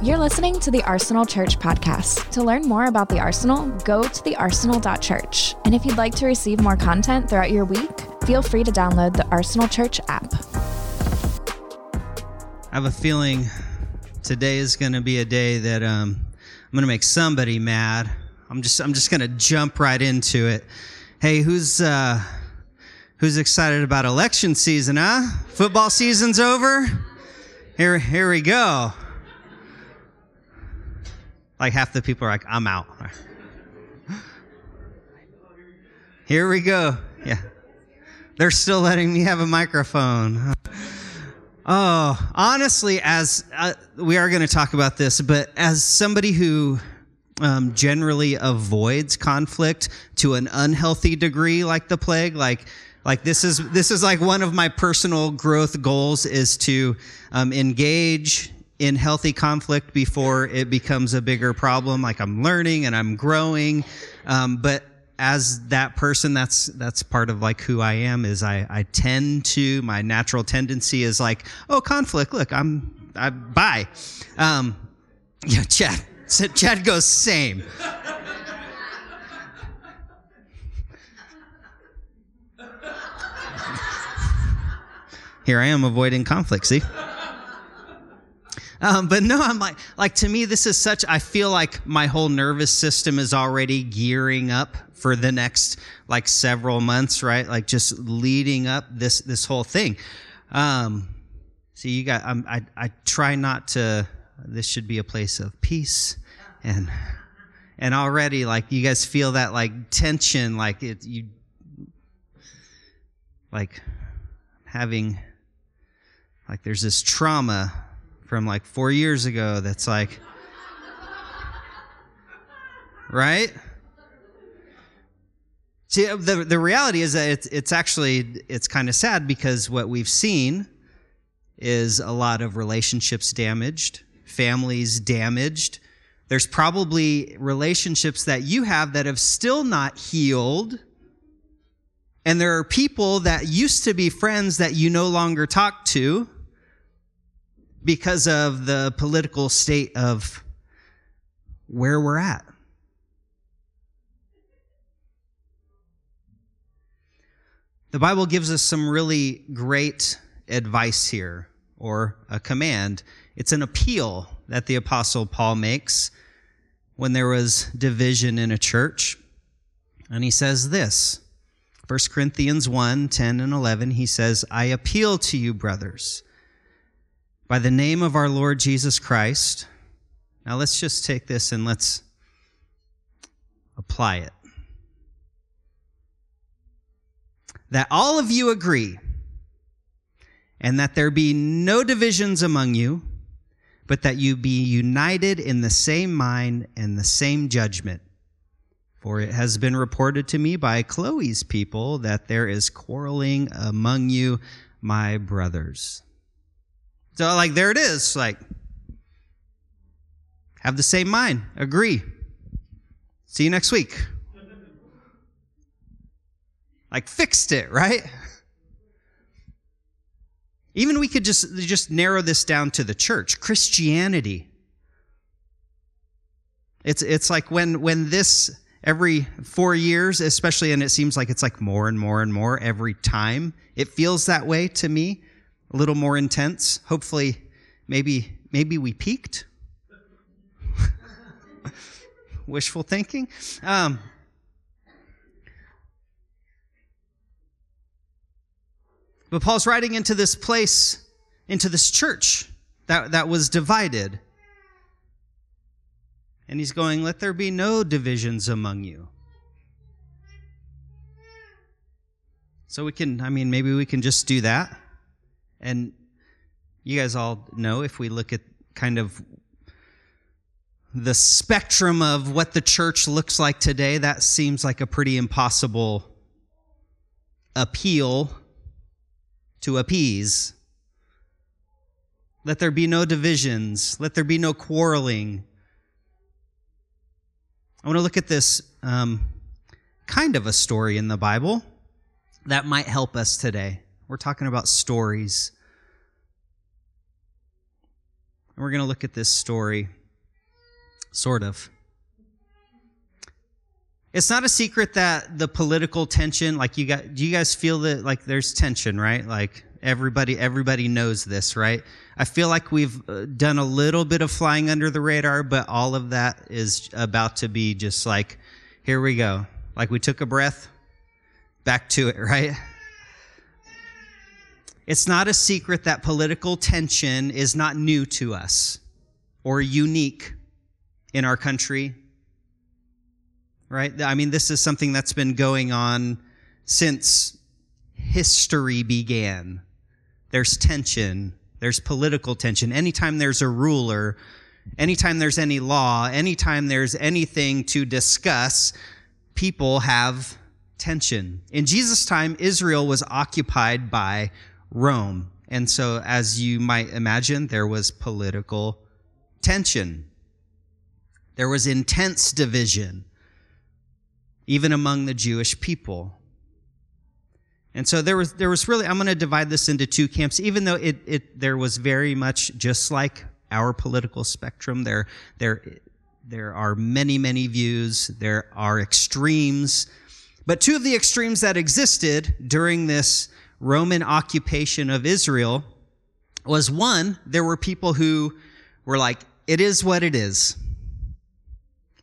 You're listening to the Arsenal Church podcast. To learn more about the Arsenal, go to thearsenal.church. And if you'd like to receive more content throughout your week, feel free to download the Arsenal Church app. I have a feeling today is going to be a day that um, I'm going to make somebody mad. I'm just I'm just going to jump right into it. Hey, who's uh, who's excited about election season? Huh? Football season's over. Here here we go. Like half the people are like, I'm out. Here we go. Yeah. They're still letting me have a microphone. Oh, honestly, as uh, we are going to talk about this, but as somebody who um, generally avoids conflict to an unhealthy degree, like the plague, like like this is this is like one of my personal growth goals is to um, engage in healthy conflict before it becomes a bigger problem. Like I'm learning and I'm growing, um, but as that person, that's that's part of like who I am. Is I I tend to my natural tendency is like oh conflict. Look, I'm I bye. Um, yeah, Chad. so Chad goes same. Here I am avoiding conflict. See. Um, but no, I'm like, like to me, this is such, I feel like my whole nervous system is already gearing up for the next like several months, right? Like just leading up this, this whole thing. Um, see, you got, I'm, I, I try not to, this should be a place of peace and, and already like you guys feel that like tension, like it, you, like having, like there's this trauma from like four years ago that's like, right? See, uh, the, the reality is that it's, it's actually, it's kind of sad because what we've seen is a lot of relationships damaged, families damaged. There's probably relationships that you have that have still not healed. And there are people that used to be friends that you no longer talk to because of the political state of where we're at. The Bible gives us some really great advice here, or a command. It's an appeal that the Apostle Paul makes when there was division in a church. And he says this 1 Corinthians 1 10 and 11, he says, I appeal to you, brothers by the name of our Lord Jesus Christ. Now let's just take this and let's apply it. That all of you agree, and that there be no divisions among you, but that you be united in the same mind and the same judgment. For it has been reported to me by Chloe's people that there is quarreling among you, my brothers. So, like, there it is. Like, have the same mind. Agree. See you next week. Like, fixed it, right? Even we could just, just narrow this down to the church Christianity. It's, it's like when, when this, every four years, especially, and it seems like it's like more and more and more every time, it feels that way to me a little more intense. Hopefully, maybe maybe we peaked. Wishful thinking. Um, but Paul's writing into this place, into this church that, that was divided. And he's going, Let there be no divisions among you. So we can, I mean, maybe we can just do that. And you guys all know if we look at kind of the spectrum of what the church looks like today, that seems like a pretty impossible appeal to appease. Let there be no divisions. Let there be no quarreling. I want to look at this um, kind of a story in the Bible that might help us today. We're talking about stories. And we're going to look at this story, sort of. It's not a secret that the political tension, like you got, do you guys feel that like there's tension, right? Like everybody, everybody knows this, right? I feel like we've uh, done a little bit of flying under the radar, but all of that is about to be just like, here we go. Like we took a breath, back to it, right? It's not a secret that political tension is not new to us or unique in our country right? I mean, this is something that's been going on since history began. There's tension. There's political tension. Anytime there's a ruler, anytime there's any law, anytime there's anything to discuss, people have tension. In Jesus' time, Israel was occupied by Rome. And so, as you might imagine, there was political tension. There was intense division even among the Jewish people. And so there was, there was really, I'm going to divide this into two camps, even though it, it, there was very much just like our political spectrum. There, there, there are many, many views. There are extremes. But two of the extremes that existed during this Roman occupation of Israel was one, there were people who were like, it is what it is.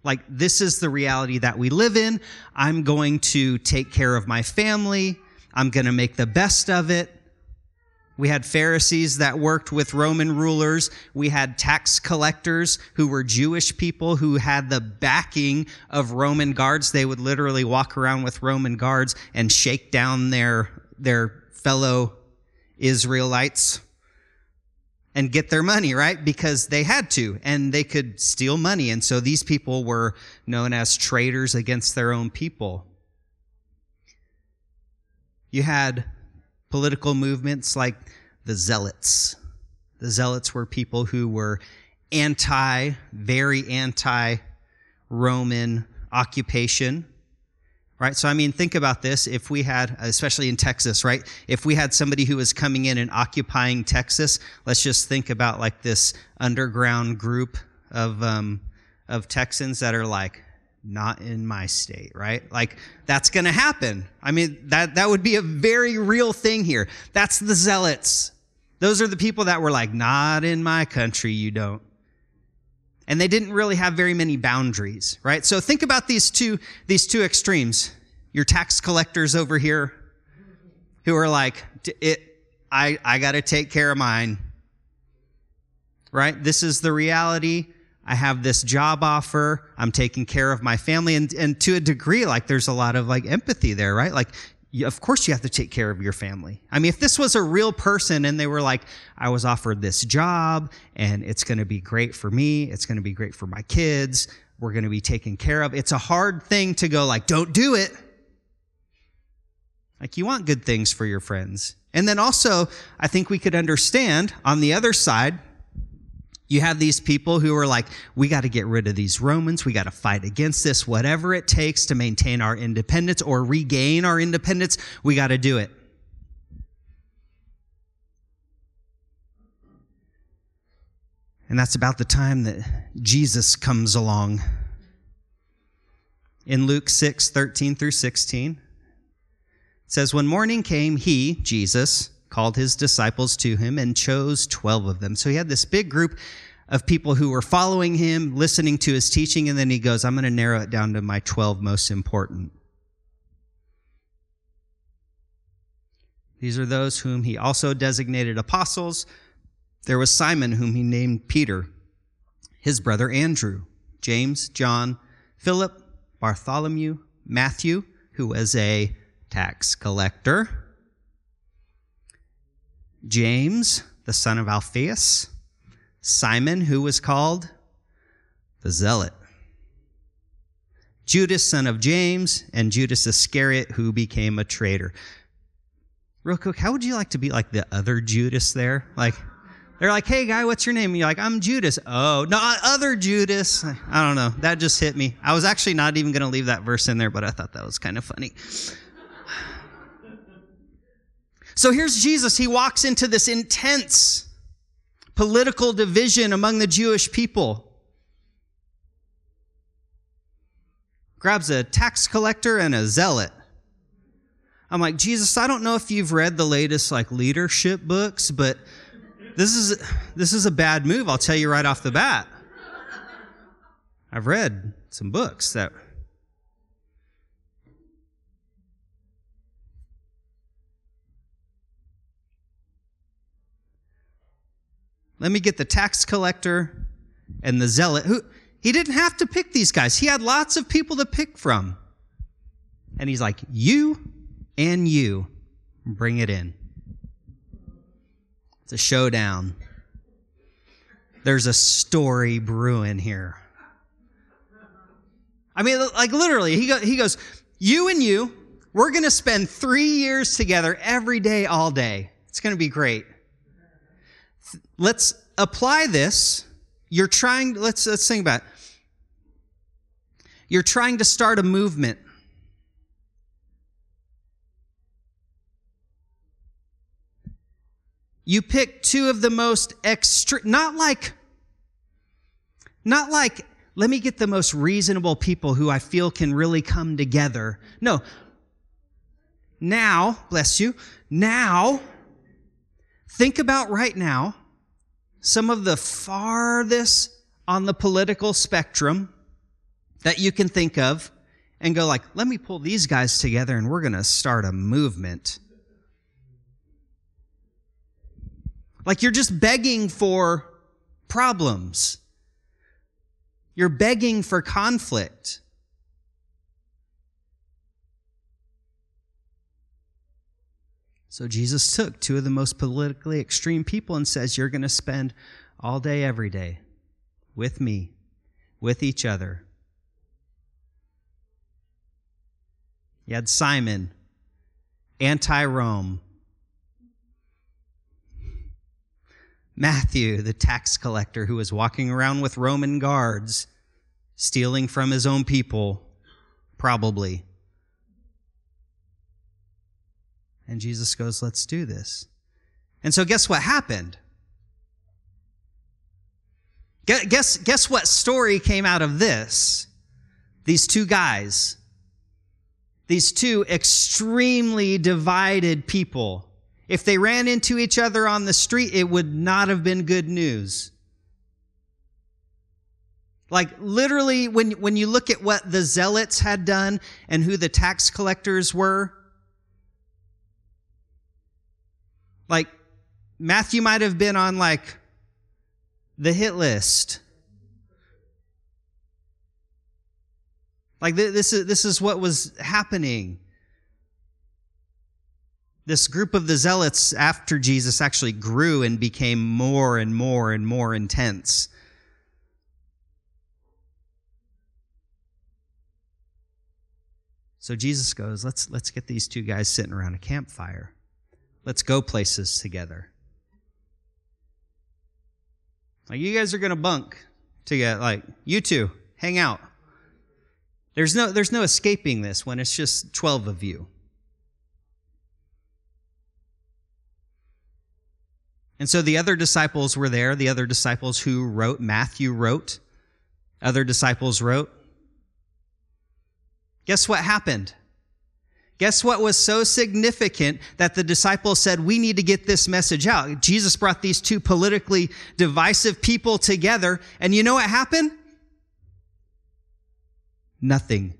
Like, this is the reality that we live in. I'm going to take care of my family. I'm going to make the best of it. We had Pharisees that worked with Roman rulers. We had tax collectors who were Jewish people who had the backing of Roman guards. They would literally walk around with Roman guards and shake down their, their fellow Israelites and get their money, right? Because they had to and they could steal money. And so these people were known as traitors against their own people. You had political movements like the Zealots. The Zealots were people who were anti, very anti Roman occupation right? So, I mean, think about this. If we had, especially in Texas, right? If we had somebody who was coming in and occupying Texas, let's just think about like this underground group of, um, of Texans that are like, not in my state, right? Like that's going to happen. I mean, that, that would be a very real thing here. That's the zealots. Those are the people that were like, not in my country, you don't and they didn't really have very many boundaries, right? So think about these two, these two extremes. Your tax collectors over here who are like, it, I, I got to take care of mine, right? This is the reality. I have this job offer. I'm taking care of my family. And, and to a degree, like there's a lot of like empathy there, right? Like of course you have to take care of your family. I mean, if this was a real person and they were like, I was offered this job and it's going to be great for me. It's going to be great for my kids. We're going to be taken care of. It's a hard thing to go like, don't do it. Like you want good things for your friends. And then also, I think we could understand on the other side, you have these people who are like, we got to get rid of these Romans. We got to fight against this. Whatever it takes to maintain our independence or regain our independence, we got to do it. And that's about the time that Jesus comes along. In Luke 6, 13 through 16, it says, When morning came, he, Jesus, called his disciples to him and chose 12 of them. So he had this big group of people who were following him, listening to his teaching, and then he goes, I'm going to narrow it down to my 12 most important. These are those whom he also designated apostles. There was Simon, whom he named Peter, his brother Andrew, James, John, Philip, Bartholomew, Matthew, who was a tax collector, James, the son of Alphaeus, Simon, who was called the Zealot, Judas, son of James, and Judas Iscariot, who became a traitor. Real quick, how would you like to be like the other Judas there? Like, they're like, hey, guy, what's your name? And you're like, I'm Judas. Oh, no, uh, other Judas. I don't know. That just hit me. I was actually not even going to leave that verse in there, but I thought that was kind of funny. So here's Jesus. He walks into this intense political division among the Jewish people. Grabs a tax collector and a zealot. I'm like, Jesus, I don't know if you've read the latest like leadership books, but this is this is a bad move, I'll tell you right off the bat. I've read some books that Let me get the tax collector and the zealot. Who he didn't have to pick these guys. He had lots of people to pick from. And he's like, "You and you bring it in." It's a showdown. There's a story brewing here. I mean, like literally, he, go, he goes, You and you, we're going to spend three years together every day, all day. It's going to be great. Let's apply this. You're trying, let's, let's think about it. You're trying to start a movement. You pick two of the most extreme, not like, not like let me get the most reasonable people who I feel can really come together. No. Now, bless you, now, think about right now some of the farthest on the political spectrum that you can think of and go like, let me pull these guys together and we're going to start a movement. Like you're just begging for problems. You're begging for conflict. So Jesus took two of the most politically extreme people and says, You're going to spend all day, every day with me, with each other. You had Simon, anti Rome. Matthew, the tax collector who was walking around with Roman guards, stealing from his own people, probably. And Jesus goes, Let's do this. And so, guess what happened? Guess, guess what story came out of this? These two guys, these two extremely divided people if they ran into each other on the street, it would not have been good news. Like literally, when, when you look at what the zealots had done and who the tax collectors were, like Matthew might have been on like the hit list. Like this is, this is what was happening this group of the zealots after Jesus actually grew and became more and more and more intense. So Jesus goes, let's, let's get these two guys sitting around a campfire. Let's go places together. Like, you guys are going to bunk together. Like, you two, hang out. There's no, there's no escaping this when it's just 12 of you. And so the other disciples were there, the other disciples who wrote, Matthew wrote, other disciples wrote. Guess what happened? Guess what was so significant that the disciples said, we need to get this message out? Jesus brought these two politically divisive people together, and you know what happened? Nothing.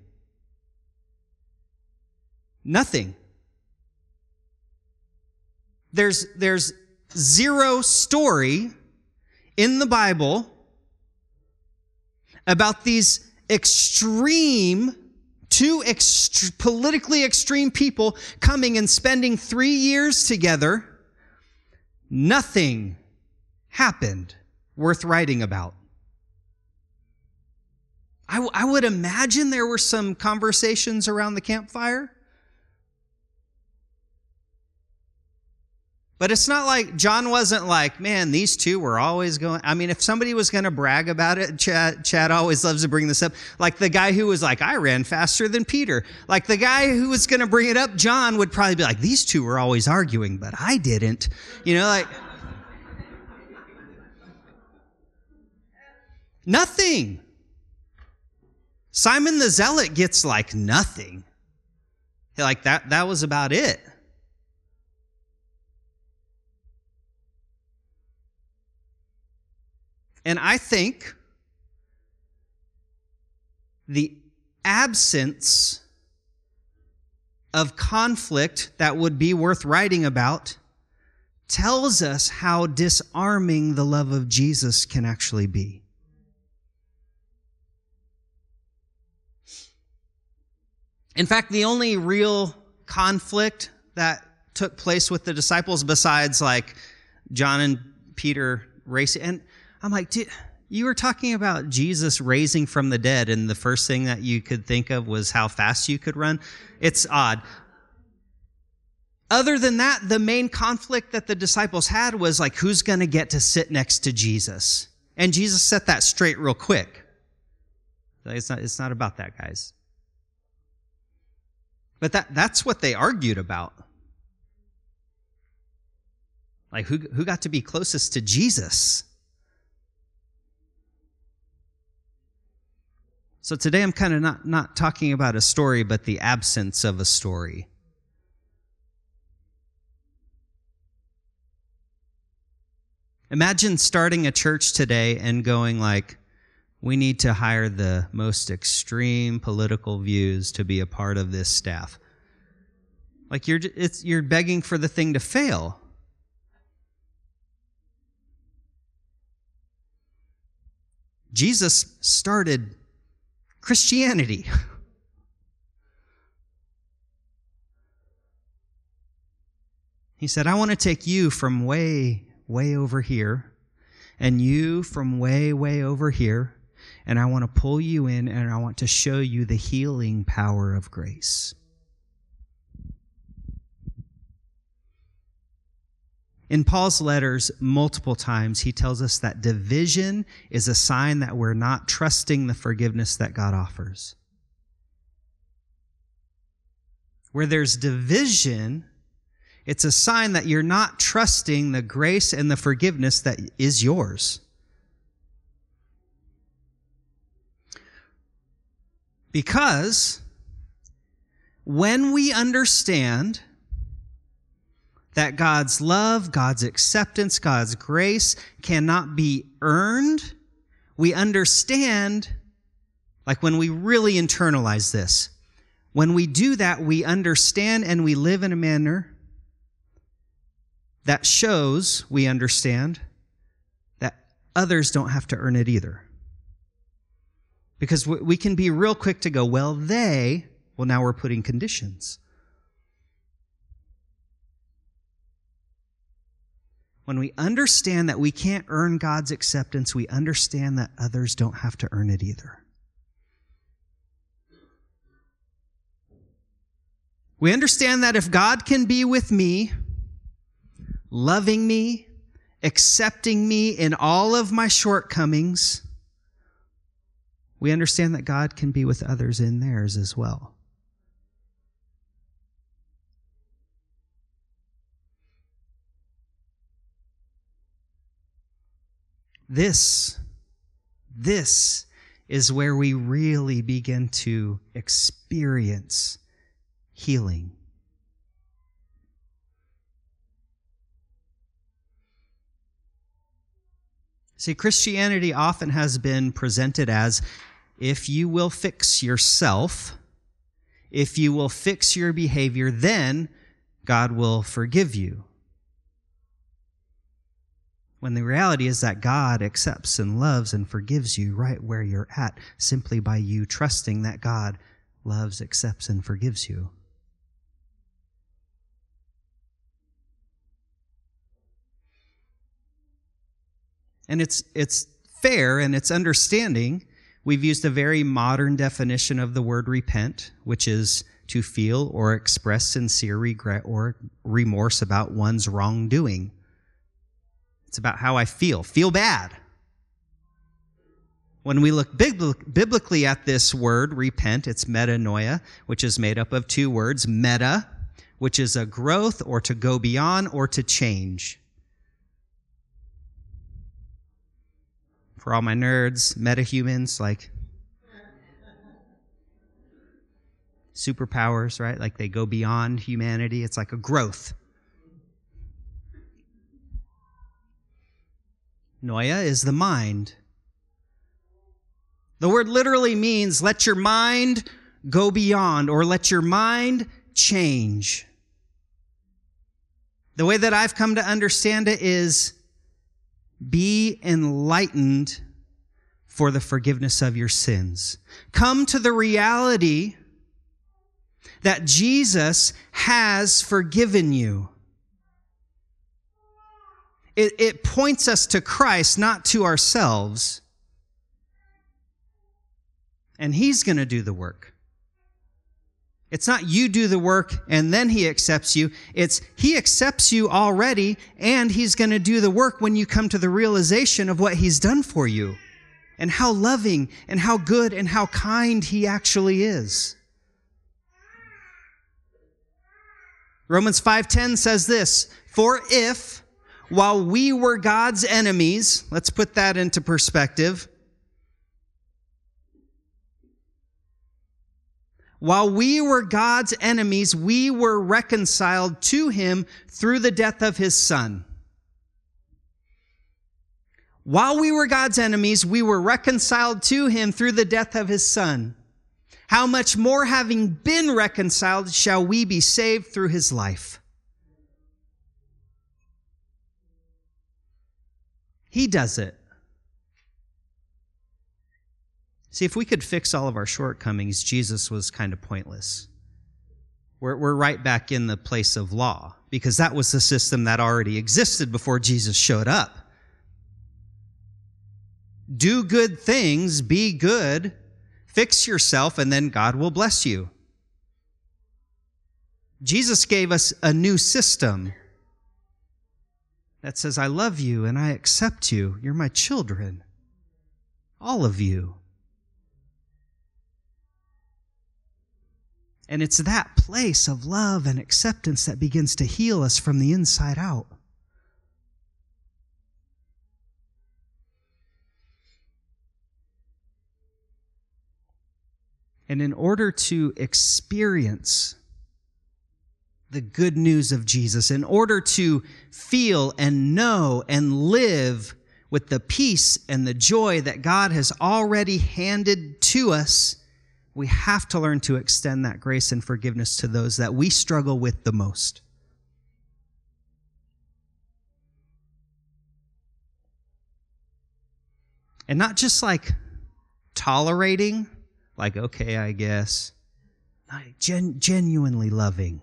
Nothing. There's, there's zero story in the Bible about these extreme, two ext- politically extreme people coming and spending three years together. Nothing happened worth writing about. I, w- I would imagine there were some conversations around the campfire. But it's not like John wasn't like, man, these two were always going. I mean, if somebody was going to brag about it, Chad, Chad always loves to bring this up. Like the guy who was like, I ran faster than Peter. Like the guy who was going to bring it up, John would probably be like, these two were always arguing, but I didn't. You know, like. Nothing. Simon the Zealot gets like nothing. Like that, that was about it. And I think the absence of conflict that would be worth writing about tells us how disarming the love of Jesus can actually be. In fact, the only real conflict that took place with the disciples, besides like John and Peter racing, and I'm like, dude, you were talking about Jesus raising from the dead, and the first thing that you could think of was how fast you could run. It's odd. Other than that, the main conflict that the disciples had was like, who's going to get to sit next to Jesus? And Jesus set that straight real quick. It's not, it's not about that, guys. But that, that's what they argued about. Like, who, who got to be closest to Jesus? So today I'm kind of not, not talking about a story, but the absence of a story. Imagine starting a church today and going like, we need to hire the most extreme political views to be a part of this staff. Like you're, it's, you're begging for the thing to fail. Jesus started Christianity. He said, I want to take you from way, way over here, and you from way, way over here, and I want to pull you in, and I want to show you the healing power of grace. In Paul's letters, multiple times, he tells us that division is a sign that we're not trusting the forgiveness that God offers. Where there's division, it's a sign that you're not trusting the grace and the forgiveness that is yours. Because when we understand that God's love, God's acceptance, God's grace cannot be earned, we understand, like when we really internalize this, when we do that, we understand and we live in a manner that shows we understand that others don't have to earn it either. Because we can be real quick to go, well, they, well, now we're putting conditions. When we understand that we can't earn God's acceptance, we understand that others don't have to earn it either. We understand that if God can be with me, loving me, accepting me in all of my shortcomings, we understand that God can be with others in theirs as well. This, this is where we really begin to experience healing. See, Christianity often has been presented as if you will fix yourself, if you will fix your behavior, then God will forgive you. When the reality is that God accepts and loves and forgives you right where you're at simply by you trusting that God loves, accepts, and forgives you. And it's, it's fair and it's understanding. We've used a very modern definition of the word repent, which is to feel or express sincere regret or remorse about one's wrongdoing. It's about how I feel. Feel bad. When we look biblically at this word, repent, it's metanoia, which is made up of two words meta, which is a growth or to go beyond or to change. For all my nerds, metahumans, like superpowers, right? Like they go beyond humanity. It's like a growth. Noia is the mind. The word literally means let your mind go beyond or let your mind change. The way that I've come to understand it is be enlightened for the forgiveness of your sins. Come to the reality that Jesus has forgiven you. It, it points us to Christ, not to ourselves. And He's going to do the work. It's not you do the work and then He accepts you. It's He accepts you already and He's going to do the work when you come to the realization of what He's done for you and how loving and how good and how kind He actually is. Romans 5:10 says this, "For if while we were God's enemies, let's put that into perspective. While we were God's enemies, we were reconciled to him through the death of his son. While we were God's enemies, we were reconciled to him through the death of his son. How much more having been reconciled shall we be saved through his life? He does it. See, if we could fix all of our shortcomings, Jesus was kind of pointless. We're, we're right back in the place of law because that was the system that already existed before Jesus showed up. Do good things, be good, fix yourself, and then God will bless you. Jesus gave us a new system that says, I love you and I accept you. You're my children. All of you. And it's that place of love and acceptance that begins to heal us from the inside out. And in order to experience the good news of Jesus, in order to feel and know and live with the peace and the joy that God has already handed to us, we have to learn to extend that grace and forgiveness to those that we struggle with the most. And not just like tolerating, like, okay, I guess. Gen- genuinely loving.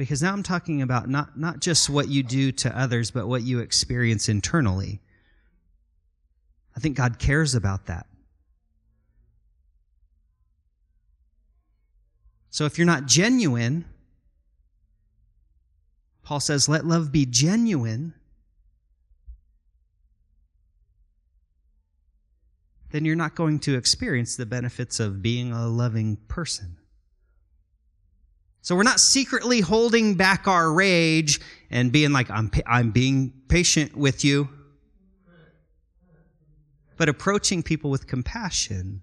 Because now I'm talking about not, not just what you do to others, but what you experience internally. I think God cares about that. So if you're not genuine, Paul says, let love be genuine. Then you're not going to experience the benefits of being a loving person. So we're not secretly holding back our rage and being like, I'm, I'm being patient with you, but approaching people with compassion.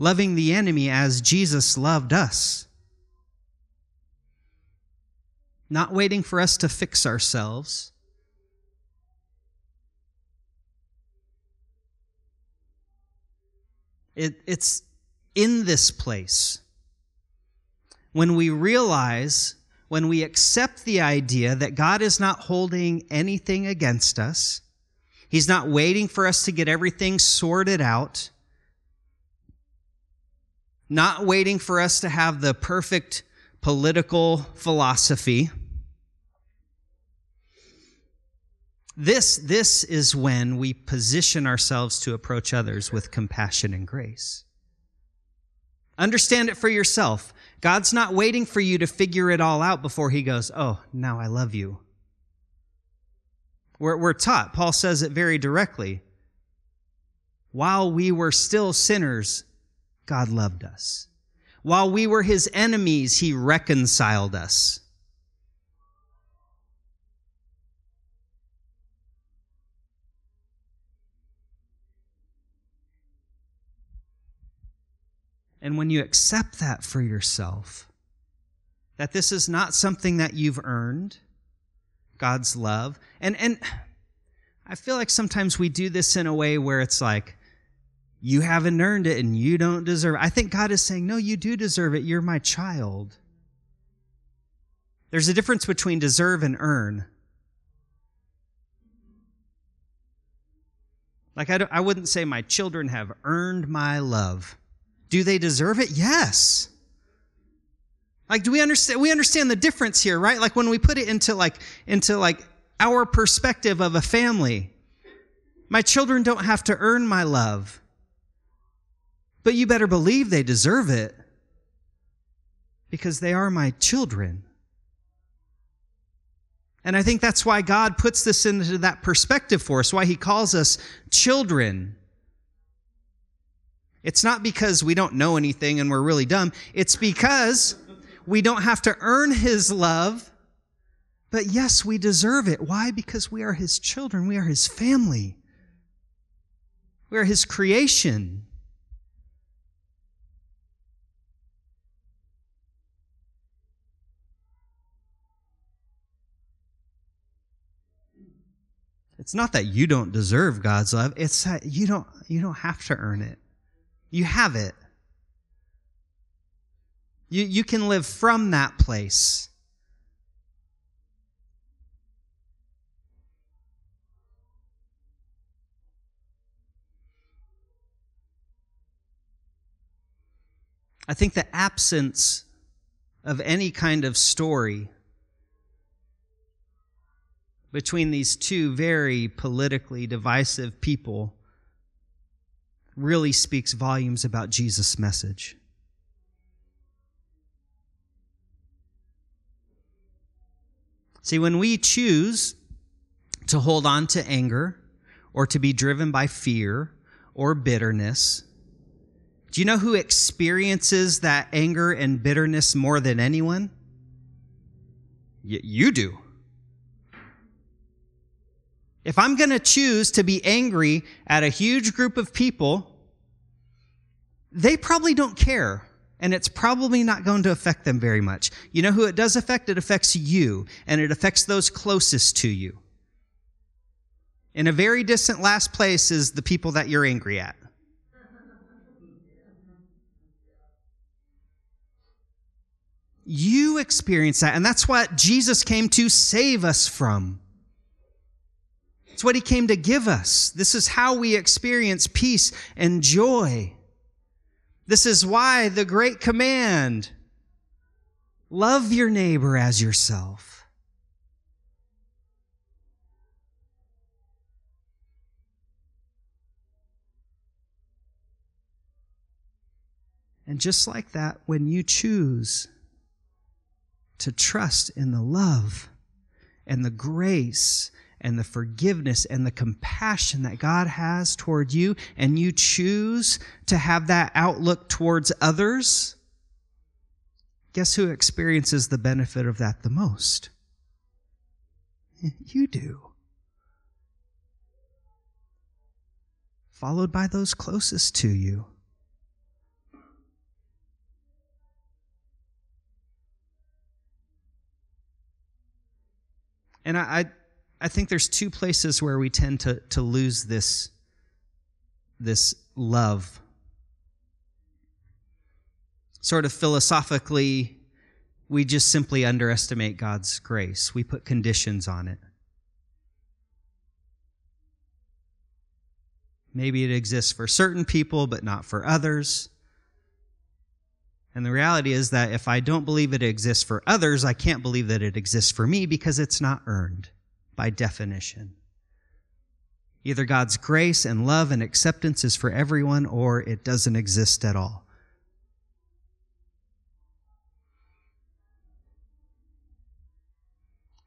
Loving the enemy as Jesus loved us. Not waiting for us to fix ourselves It, it's in this place. When we realize, when we accept the idea that God is not holding anything against us, He's not waiting for us to get everything sorted out, not waiting for us to have the perfect political philosophy. This, this is when we position ourselves to approach others with compassion and grace. Understand it for yourself. God's not waiting for you to figure it all out before he goes, Oh, now I love you. We're, we're taught, Paul says it very directly. While we were still sinners, God loved us. While we were his enemies, he reconciled us. And when you accept that for yourself, that this is not something that you've earned, God's love, and, and I feel like sometimes we do this in a way where it's like, you haven't earned it and you don't deserve it. I think God is saying, no, you do deserve it. You're my child. There's a difference between deserve and earn. Like, I, I wouldn't say my children have earned my love. Do they deserve it? Yes. Like, do we understand? We understand the difference here, right? Like when we put it into like, into like our perspective of a family. My children don't have to earn my love. But you better believe they deserve it because they are my children. And I think that's why God puts this into that perspective for us, why he calls us children. It's not because we don't know anything and we're really dumb. It's because we don't have to earn his love. But yes, we deserve it. Why? Because we are his children. We are his family. We are his creation. It's not that you don't deserve God's love. It's that you don't, you don't have to earn it. You have it. You, you can live from that place. I think the absence of any kind of story between these two very politically divisive people really speaks volumes about Jesus' message. See, when we choose to hold on to anger or to be driven by fear or bitterness, do you know who experiences that anger and bitterness more than anyone? Y- you do. If I'm going to choose to be angry at a huge group of people, they probably don't care. And it's probably not going to affect them very much. You know who it does affect? It affects you, and it affects those closest to you. In a very distant last place is the people that you're angry at. You experience that, and that's what Jesus came to save us from. It's what he came to give us. This is how we experience peace and joy. This is why the great command love your neighbor as yourself. And just like that, when you choose to trust in the love and the grace and the forgiveness and the compassion that God has toward you, and you choose to have that outlook towards others, guess who experiences the benefit of that the most? You do. Followed by those closest to you. And I, I think there's two places where we tend to, to lose this, this love. Sort of philosophically, we just simply underestimate God's grace. We put conditions on it. Maybe it exists for certain people, but not for others. And the reality is that if I don't believe it exists for others, I can't believe that it exists for me because it's not earned by definition. Either God's grace and love and acceptance is for everyone or it doesn't exist at all.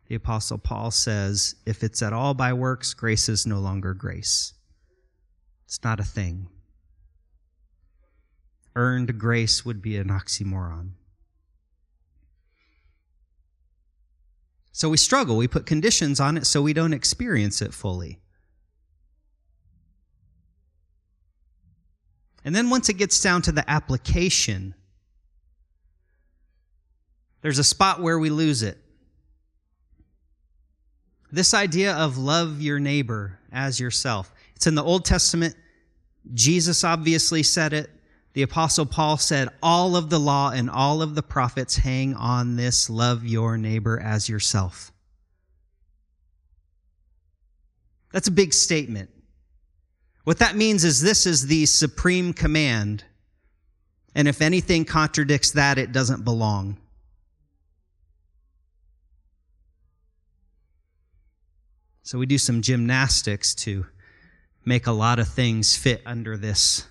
The Apostle Paul says, if it's at all by works, grace is no longer grace. It's not a thing. earned grace would be an oxymoron. So we struggle. We put conditions on it so we don't experience it fully. And then once it gets down to the application, there's a spot where we lose it. This idea of love your neighbor as yourself. It's in the Old Testament. Jesus obviously said it. The apostle Paul said, all of the law and all of the prophets hang on this love your neighbor as yourself. That's a big statement. What that means is this is the supreme command. And if anything contradicts that, it doesn't belong. So we do some gymnastics to make a lot of things fit under this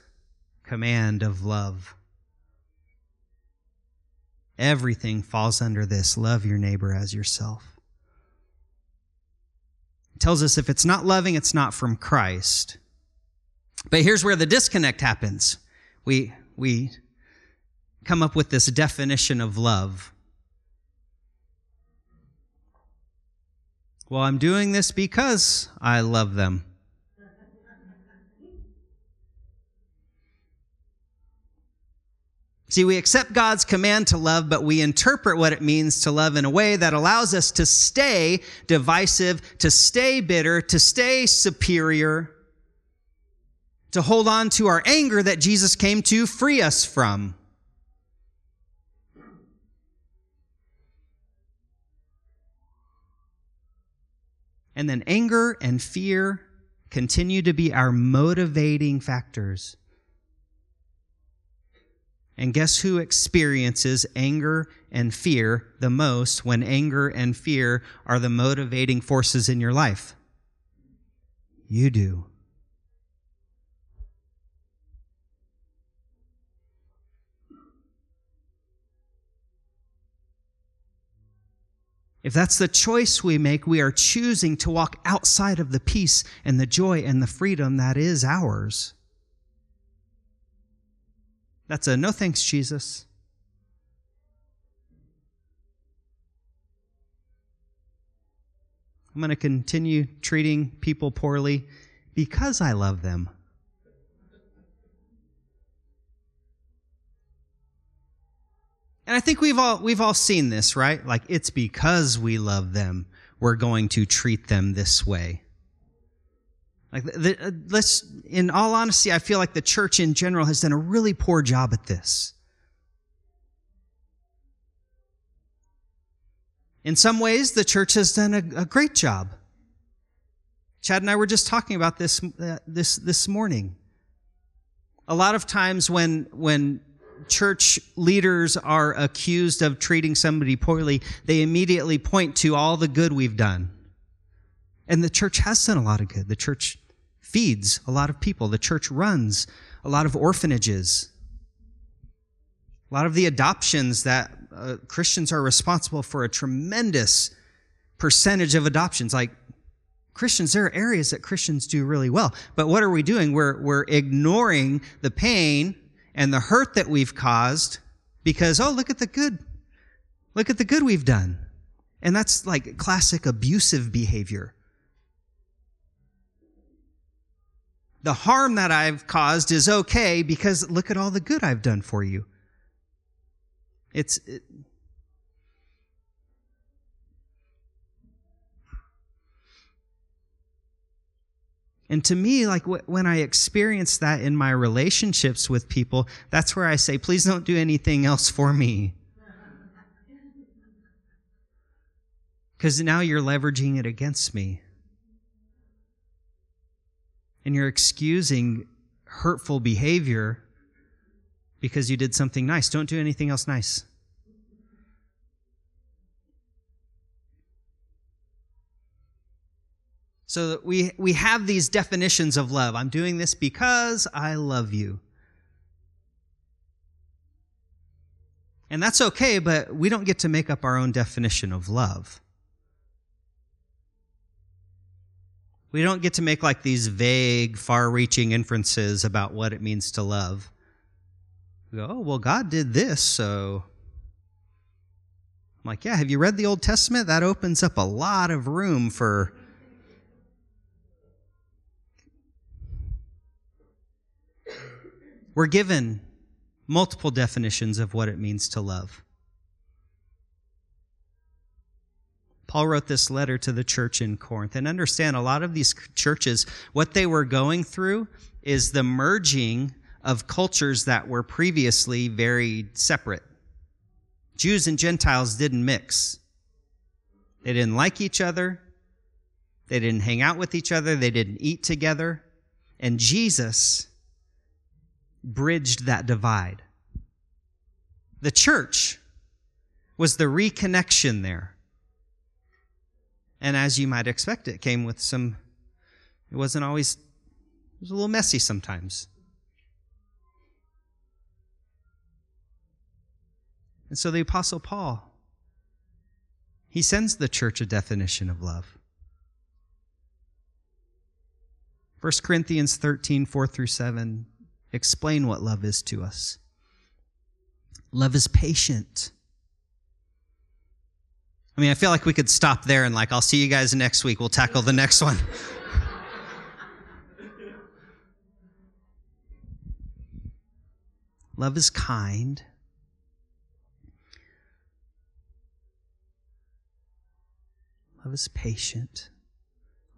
command of love. Everything falls under this love your neighbor as yourself. It tells us if it's not loving, it's not from Christ. But here's where the disconnect happens. We, we come up with this definition of love. Well, I'm doing this because I love them. See, we accept God's command to love, but we interpret what it means to love in a way that allows us to stay divisive, to stay bitter, to stay superior, to hold on to our anger that Jesus came to free us from. And then anger and fear continue to be our motivating factors. And guess who experiences anger and fear the most when anger and fear are the motivating forces in your life? You do. If that's the choice we make, we are choosing to walk outside of the peace and the joy and the freedom that is ours. That's a no thanks, Jesus. I'm going to continue treating people poorly because I love them. And I think we've all we've all seen this, right? Like it's because we love them we're going to treat them this way. Like the, uh, let's in all honesty, I feel like the church in general has done a really poor job at this. In some ways, the church has done a, a great job. Chad and I were just talking about this uh, this this morning. A lot of times when when church leaders are accused of treating somebody poorly, they immediately point to all the good we've done. And the church has done a lot of good. The church feeds a lot of people. The church runs a lot of orphanages. A lot of the adoptions that uh, Christians are responsible for a tremendous percentage of adoptions. Like Christians, there are areas that Christians do really well. But what are we doing? We're, we're ignoring the pain and the hurt that we've caused because, oh, look at the good. Look at the good we've done. And that's like classic abusive behavior. The harm that I've caused is okay because look at all the good I've done for you. It's, it, And to me, like when I experience that in my relationships with people, that's where I say, please don't do anything else for me. Because now you're leveraging it against me. And you're excusing hurtful behavior because you did something nice. Don't do anything else nice. So we, we have these definitions of love. I'm doing this because I love you. And that's okay, but we don't get to make up our own definition of love. We don't get to make like these vague, far reaching inferences about what it means to love. We go, oh, well, God did this, so. I'm like, yeah, have you read the Old Testament? That opens up a lot of room for. We're given multiple definitions of what it means to love. Paul wrote this letter to the church in Corinth. And understand, a lot of these churches, what they were going through is the merging of cultures that were previously very separate. Jews and Gentiles didn't mix. They didn't like each other. They didn't hang out with each other. They didn't eat together. And Jesus bridged that divide. The church was the reconnection there. And as you might expect, it came with some, it wasn't always, it was a little messy sometimes. And so the Apostle Paul, he sends the church a definition of love. 1 Corinthians 13, 4 through 7, explain what love is to us. Love is patient. I mean, I feel like we could stop there and, like, I'll see you guys next week. We'll tackle the next one. Love is kind. Love is patient.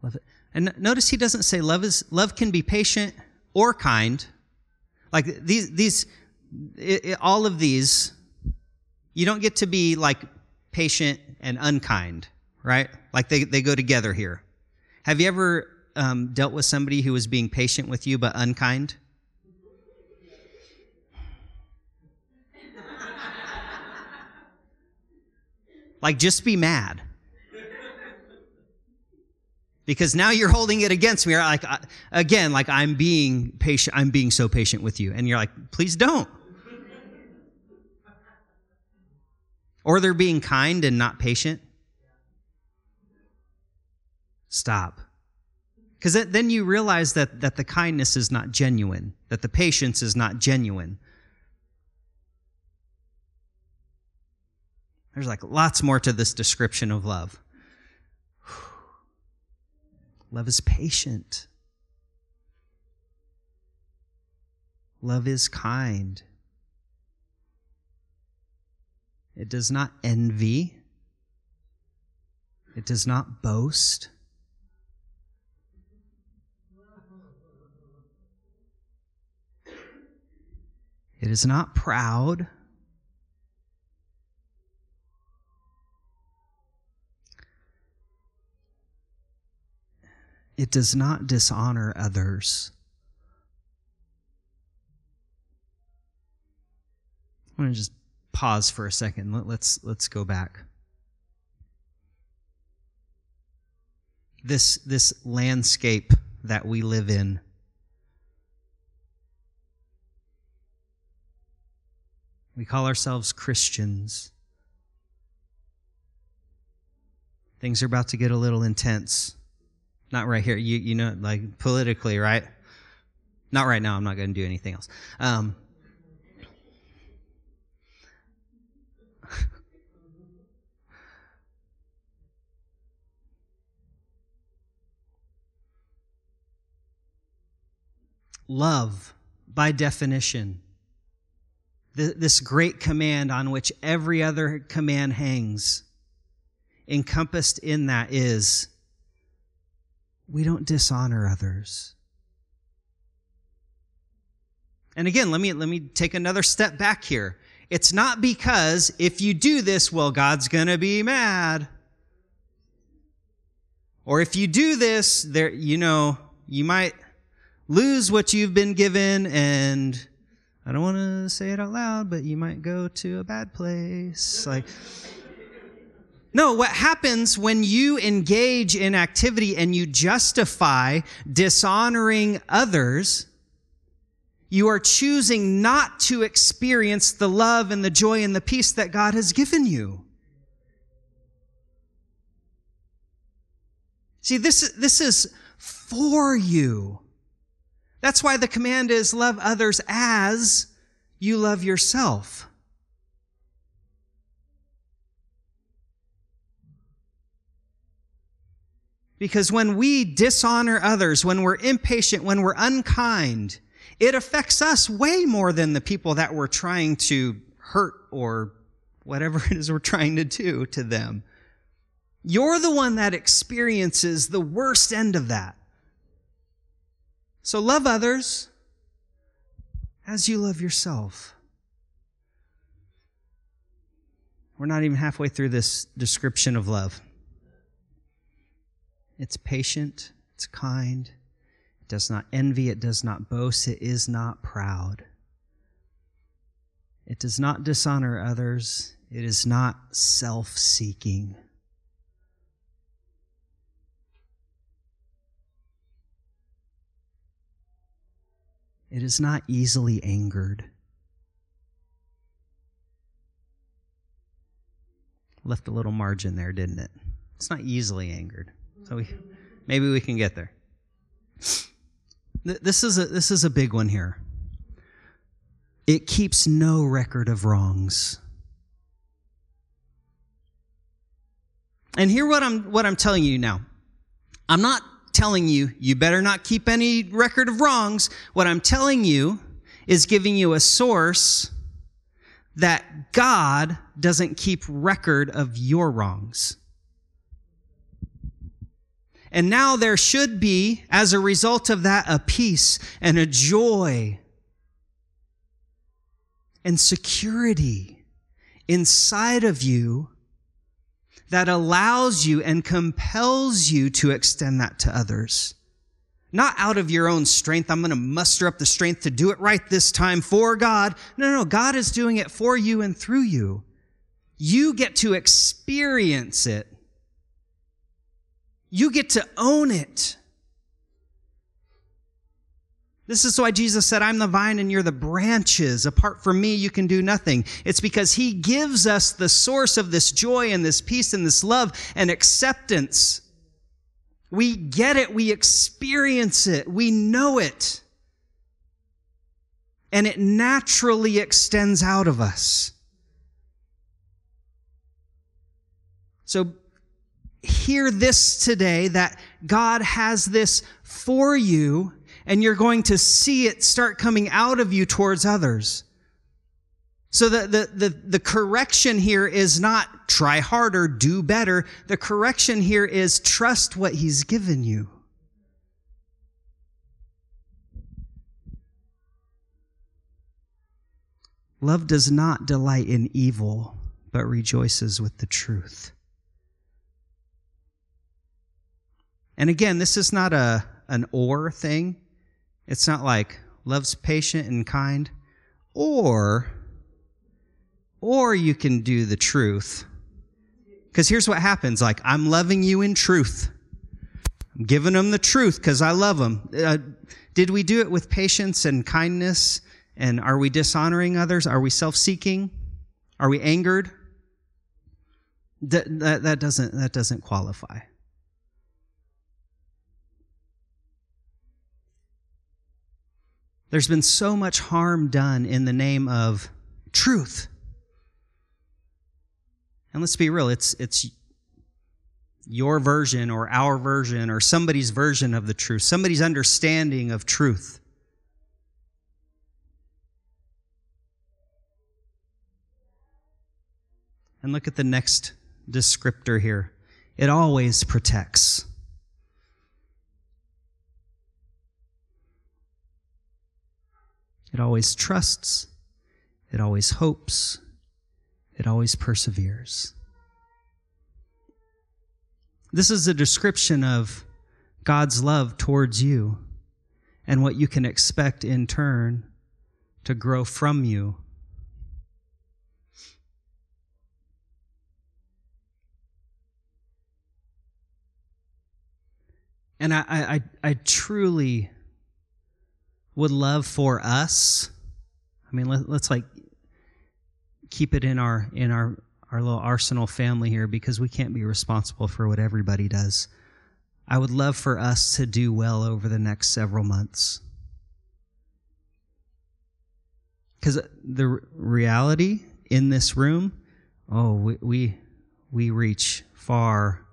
Love it. And notice he doesn't say love is love can be patient or kind. Like these these it, it, all of these you don't get to be like patient and unkind, right? Like they, they go together here. Have you ever um, dealt with somebody who was being patient with you but unkind? like just be mad because now you're holding it against me like again like i'm being patient i'm being so patient with you and you're like please don't Or they're being kind and not patient. Stop. Because then you realize that, that the kindness is not genuine, that the patience is not genuine. There's like lots more to this description of love. Love is patient. Love is kind. It does not envy. It does not boast. It is not proud. It does not dishonor others. I want to just pause for a second. Let, let's let's go back. This this landscape that we live in. We call ourselves Christians. Things are about to get a little intense. Not right here. You you know like politically, right? Not right now. I'm not going to do anything else. Um, love, by definition, this great command on which every other command hangs, encompassed in that is we don't dishonor others. And again, let me, let me take another step back here. It's not because if you do this, well, God's going to be mad. Or if you do this, there, you know, you might lose what you've been given and I don't want to say it out loud, but you might go to a bad place. Like, no, what happens when you engage in activity and you justify dishonoring others, you are choosing not to experience the love and the joy and the peace that God has given you. See, this, this is for you. That's why the command is love others as you love yourself. Because when we dishonor others, when we're impatient, when we're unkind, it affects us way more than the people that we're trying to hurt or whatever it is we're trying to do to them. You're the one that experiences the worst end of that. So love others as you love yourself. We're not even halfway through this description of love. It's patient, it's kind, it does not envy, it does not boast, it is not proud. It does not dishonor others, it is not self seeking. It is not easily angered. Left a little margin there, didn't it? It's not easily angered. So we, maybe we can get there. This is a, this is a big one here. It keeps no record of wrongs. And hear what I'm what I'm telling you now. I'm not telling you you better not keep any record of wrongs. What I'm telling you is giving you a source that God doesn't keep record of your wrongs. And now there should be, as a result of that, a peace and a joy and security inside of you that allows you and compels you to extend that to others. Not out of your own strength. I'm going to muster up the strength to do it right this time for God. No, no, God is doing it for you and through you. You get to experience it you get to own it. This is why Jesus said, I'm the vine and you're the branches. Apart from me, you can do nothing. It's because he gives us the source of this joy and this peace and this love and acceptance. We get it. We experience it. We know it. And it naturally extends out of us. So hear this today that God has this for you and you're going to see it start coming out of you towards others. So the, the, the, the, correction here is not try harder, do better. The correction here is trust what he's given you. Love does not delight in evil, but rejoices with the truth. And again, this is not a an or thing. It's not like love's patient and kind or or you can do the truth. Cuz here's what happens like I'm loving you in truth. I'm giving them the truth cuz I love them. Uh, did we do it with patience and kindness? And are we dishonoring others? Are we self-seeking? Are we angered? That, that, that doesn't that doesn't qualify. There's been so much harm done in the name of truth. And let's be real, it's, it's your version or our version or somebody's version of the truth, somebody's understanding of truth. And look at the next descriptor here. It always protects. It always trusts. It always hopes. It always perseveres. This is a description of God's love towards you and what you can expect in turn to grow from you. And I, I, I truly would love for us. I mean let, us like keep it in our in our our little arsenal family here because we can't be responsible for what everybody does. I would love for us to do well over the next several months. Because the reality in this room, oh, we, we we reach far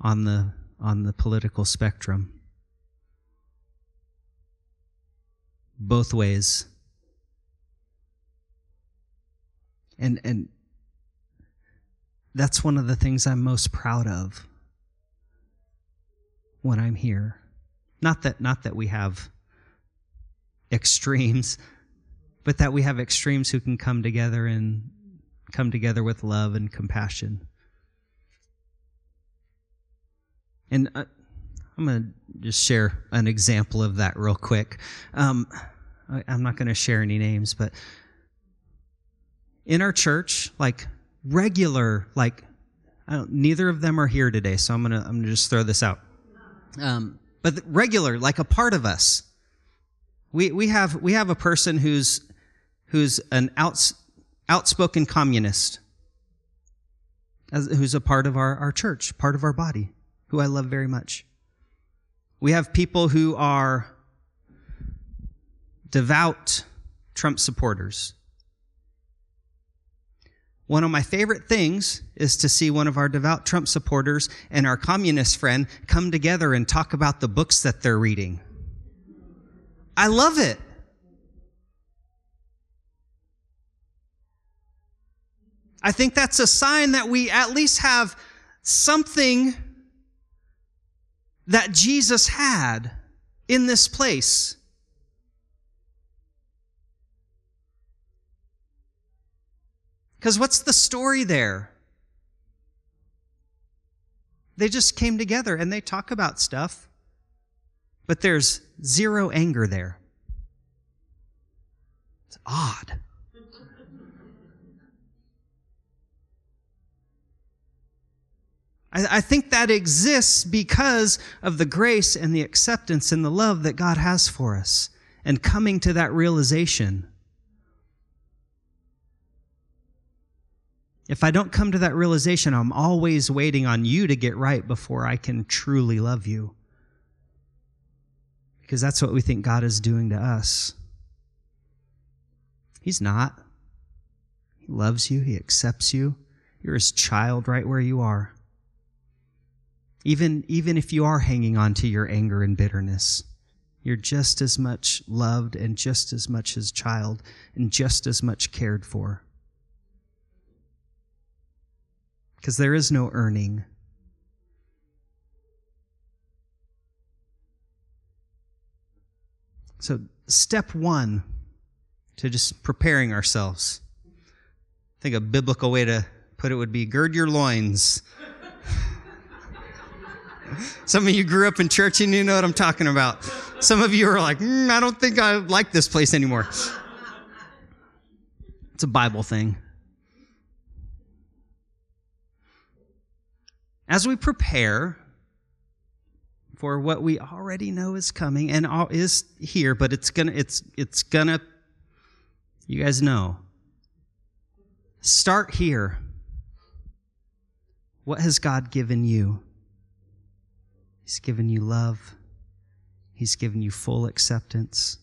on the on the political spectrum. Both ways. And and that's one of the things I'm most proud of when I'm here. Not that not that we have extremes, but that we have extremes who can come together and come together with love and compassion. And uh, I'm going to just share an example of that real quick. Um, I, I'm not going to share any names, but in our church, like regular, like neither of them are here today, so I'm gonna I'm gonna just throw this out. Um, but regular, like a part of us. We we have we have a person who's who's an outs, outspoken communist, as, who's a part of our, our church, part of our body, who I love very much. We have people who are devout Trump supporters. One of my favorite things is to see one of our devout Trump supporters and our communist friend come together and talk about the books that they're reading. I love it. I think that's a sign that we at least have something that Jesus had in this place. Because what's the story there? They just came together and they talk about stuff, but there's zero anger there. It's odd. I, I think that exists because of the grace and the acceptance and the love that God has for us and coming to that realization. If I don't come to that realization, I'm always waiting on you to get right before I can truly love you. Because that's what we think God is doing to us. He's not. He loves you, He accepts you. You're His child right where you are. Even, even if you are hanging on to your anger and bitterness, you're just as much loved and just as much his child and just as much cared for. Because there is no earning. So, step one to just preparing ourselves. I think a biblical way to put it would be gird your loins. Some of you grew up in church and you know what I'm talking about. Some of you are like, mm, I don't think I like this place anymore. It's a Bible thing. As we prepare for what we already know is coming and is here, but it's gonna, it's, it's gonna, you guys know. Start here. What has God given you? He's given you love. He's given you full acceptance.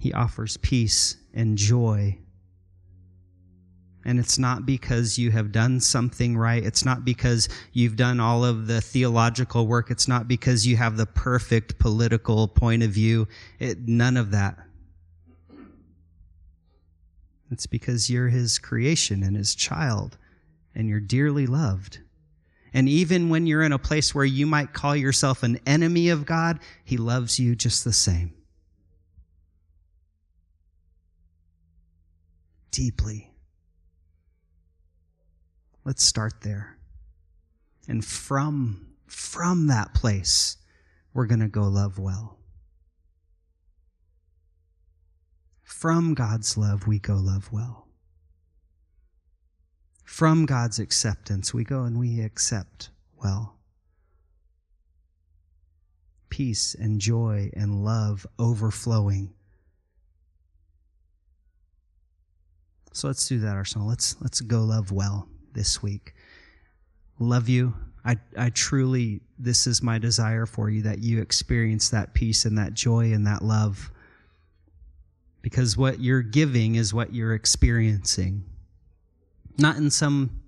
He offers peace and joy. And it's not because you have done something right. It's not because you've done all of the theological work. It's not because you have the perfect political point of view. It, none of that. It's because you're his creation and his child, and you're dearly loved. And even when you're in a place where you might call yourself an enemy of God, He loves you just the same. Deeply. Let's start there. And from, from that place, we're going to go love well. From God's love, we go love well from God's acceptance, we go and we accept well. Peace and joy and love overflowing. So let's do that, Arsenal. Let's let's go love well this week. Love you. I, I truly, this is my desire for you that you experience that peace and that joy and that love because what you're giving is what you're experiencing. Not in some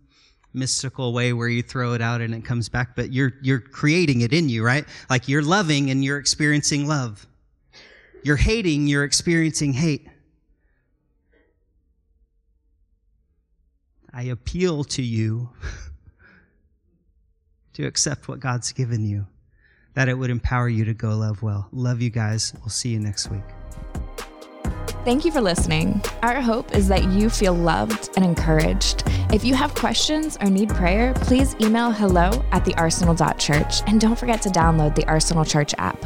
mystical way where you throw it out and it comes back, but you're, you're creating it in you, right? Like you're loving and you're experiencing love. You're hating, you're experiencing hate. I appeal to you to accept what God's given you, that it would empower you to go love well. Love you guys. We'll see you next week. Thank you for listening. Our hope is that you feel loved and encouraged. If you have questions or need prayer, please email hello at thearsenal.church and don't forget to download the Arsenal Church app.